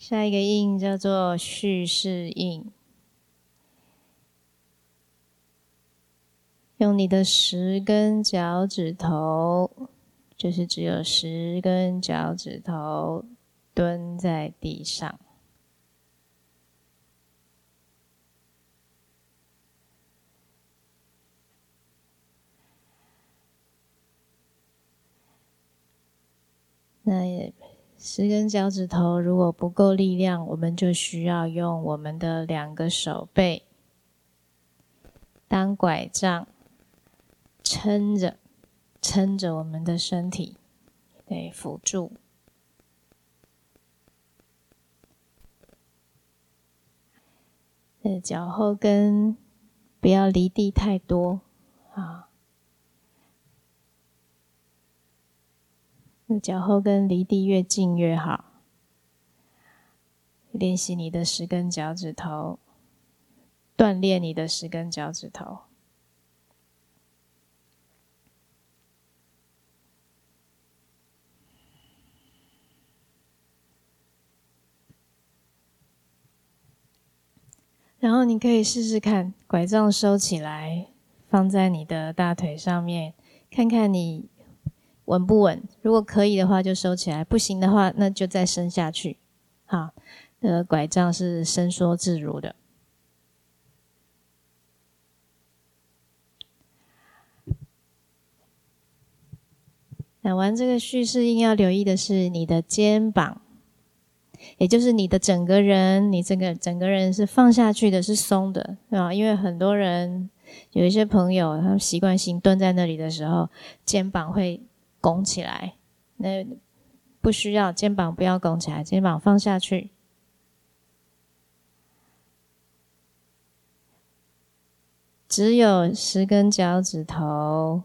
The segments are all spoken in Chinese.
下一个印叫做叙事印，用你的十根脚趾头，就是只有十根脚趾头，蹲在地上。那也。十根脚趾头如果不够力量，我们就需要用我们的两个手背当拐杖，撑着，撑着我们的身体，对，辅助。呃，脚后跟不要离地太多啊。脚后跟离地越近越好。练习你的十根脚趾头，锻炼你的十根脚趾头。然后你可以试试看，拐杖收起来，放在你的大腿上面，看看你。稳不稳？如果可以的话，就收起来；不行的话，那就再伸下去。好，呃，拐杖是伸缩自如的。那玩这个叙事应要留意的是，你的肩膀，也就是你的整个人，你这个整个人是放下去的，是松的啊。因为很多人有一些朋友，他们习惯性蹲在那里的时候，肩膀会。拱起来，那不需要，肩膀不要拱起来，肩膀放下去。只有十根脚趾头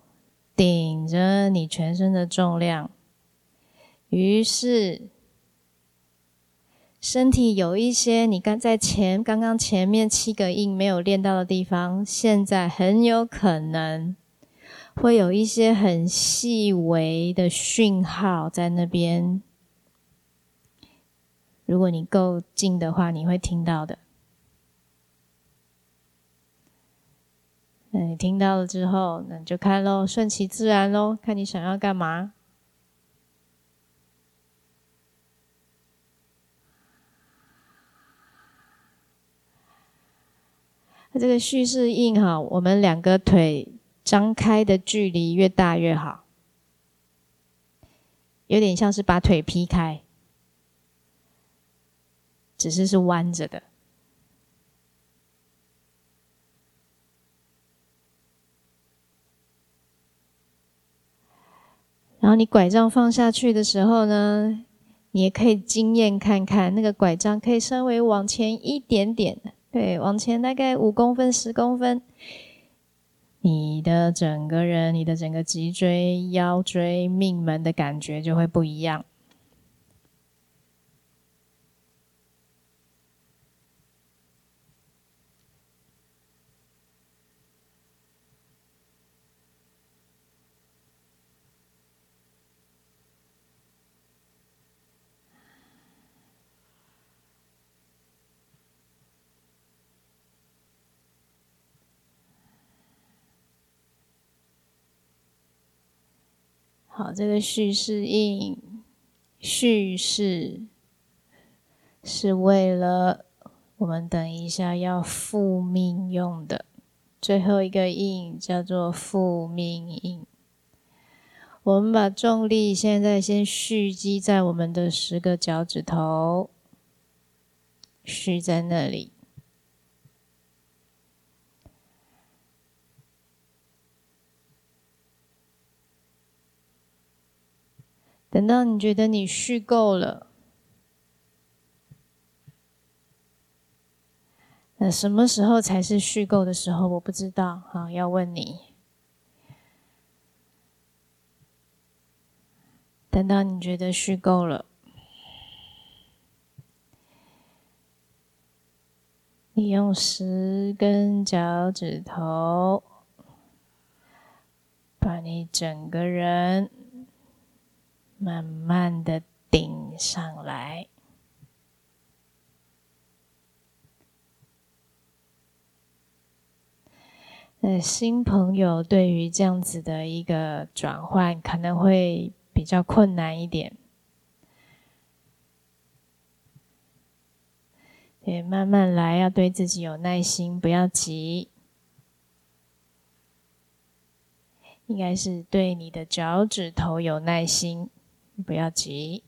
顶着你全身的重量，于是身体有一些你刚在前刚刚前面七个印没有练到的地方，现在很有可能。会有一些很细微的讯号在那边，如果你够近的话，你会听到的。那你听到了之后，那你就看喽，顺其自然喽，看你想要干嘛。那这个续世印哈，我们两个腿。张开的距离越大越好，有点像是把腿劈开，只是是弯着的。然后你拐杖放下去的时候呢，你也可以经验看看，那个拐杖可以稍微往前一点点，对，往前大概五公分、十公分。你的整个人，你的整个脊椎、腰椎、命门的感觉就会不一样。好，这个叙事印，叙事是为了我们等一下要复命用的。最后一个印叫做复命印。我们把重力现在先蓄积在我们的十个脚趾头，蓄在那里。等到你觉得你蓄够了，那什么时候才是蓄够的时候？我不知道，好，要问你。等到你觉得蓄够了，你用十根脚趾头把你整个人。慢慢的顶上来。呃，新朋友对于这样子的一个转换，可能会比较困难一点。对，慢慢来，要对自己有耐心，不要急。应该是对你的脚趾头有耐心。不要急。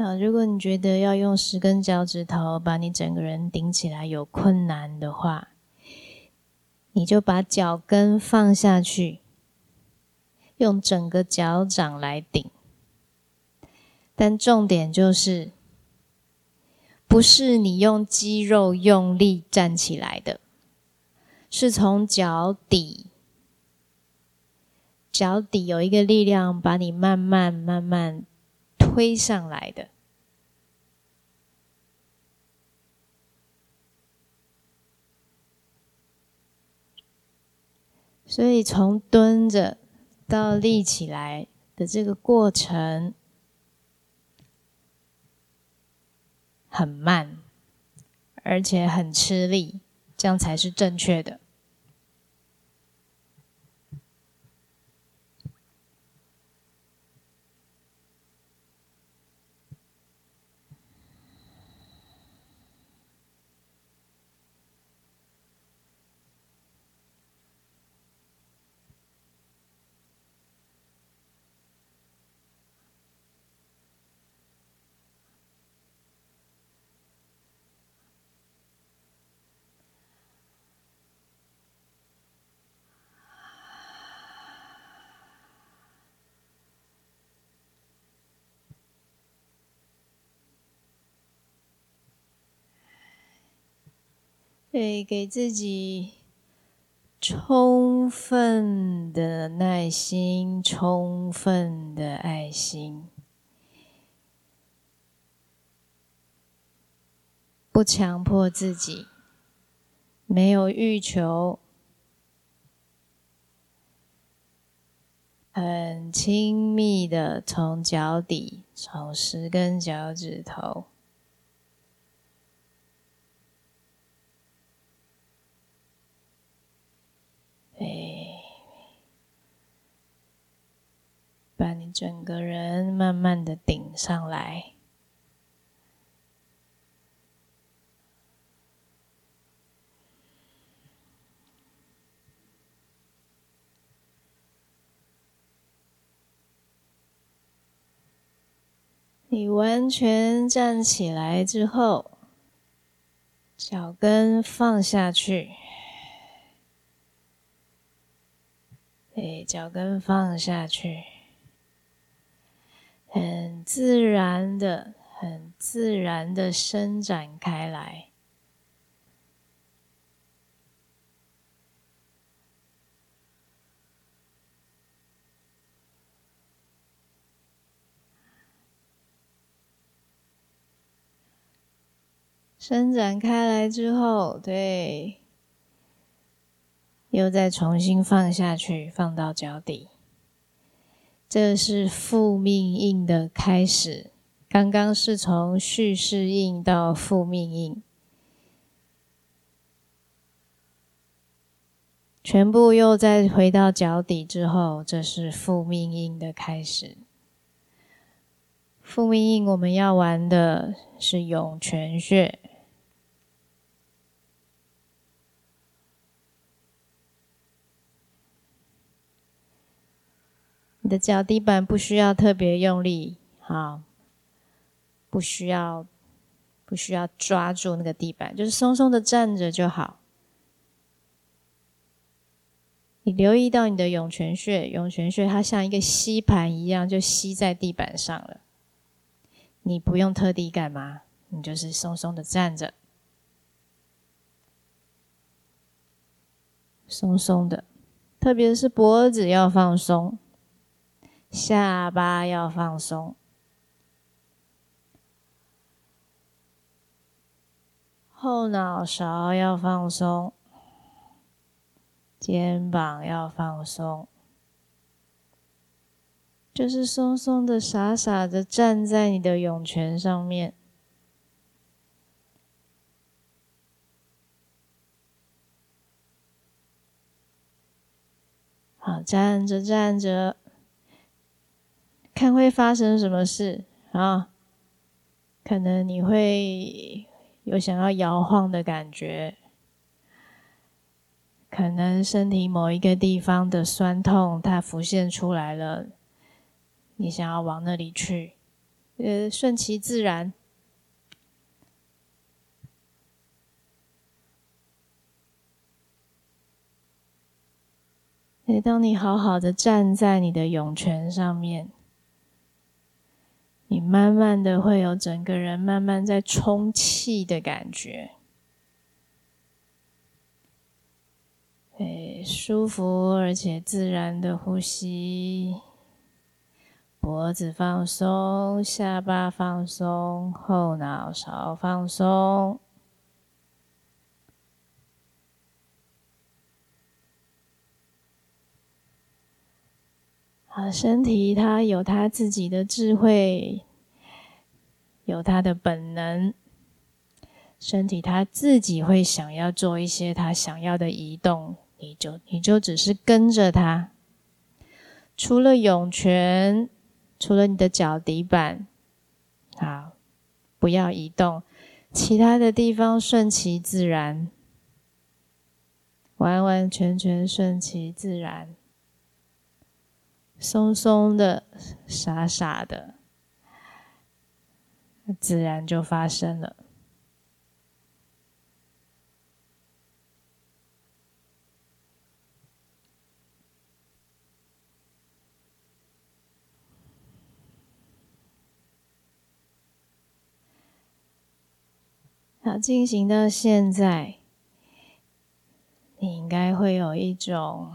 好，如果你觉得要用十根脚趾头把你整个人顶起来有困难的话，你就把脚跟放下去，用整个脚掌来顶。但重点就是，不是你用肌肉用力站起来的，是从脚底，脚底有一个力量把你慢慢慢慢。推上来的，所以从蹲着到立起来的这个过程很慢，而且很吃力，这样才是正确的。对，给自己充分的耐心，充分的爱心，不强迫自己，没有欲求，很亲密的从脚底，从十根脚趾头。对，把你整个人慢慢的顶上来。你完全站起来之后，脚跟放下去。对，脚跟放下去，很自然的、很自然的伸展开来。伸展开来之后，对。又再重新放下去，放到脚底。这是复命印的开始。刚刚是从叙事印到复命印，全部又再回到脚底之后，这是复命印的开始。复命印我们要玩的是涌泉穴。你的脚底板不需要特别用力，好，不需要不需要抓住那个地板，就是松松的站着就好。你留意到你的涌泉穴，涌泉穴它像一个吸盘一样，就吸在地板上了。你不用特地干嘛，你就是松松的站着，松松的，特别是脖子要放松，下巴要放松，后脑勺要放松。肩膀要放松，就是松松的、傻傻的站在你的涌泉上面。好，站着站着，会发生什么事啊？可能你会有想要摇晃的感觉。可能身体某一个地方的酸痛，它浮现出来了，你想要往那里去，呃，顺其自然。当你好好的站在你的涌泉上面，你慢慢的会有整个人慢慢在充气的感觉。诶，舒服而且自然的呼吸，脖子放松，下巴放松，后脑勺放松。啊，身体它有它自己的智慧，有它的本能，身体它自己会想要做一些它想要的移动。你就你就只是跟着它，除了涌泉，除了你的脚底板，好，不要移动，其他的地方顺其自然，完完全全顺其自然，松松的，傻傻的，自然就发生了。好，进行到现在，你应该会有一种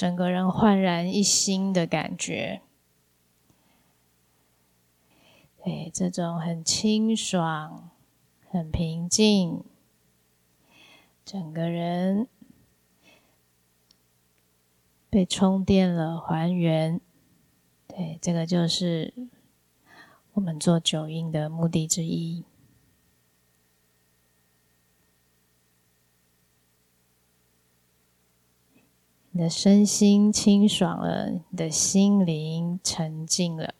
整个人焕然一新的感觉。对，这种很清爽、很平静，整个人被充电了，还原。对，这个就是我们做九印的目的之一。你的身心清爽了，你的心灵沉静了。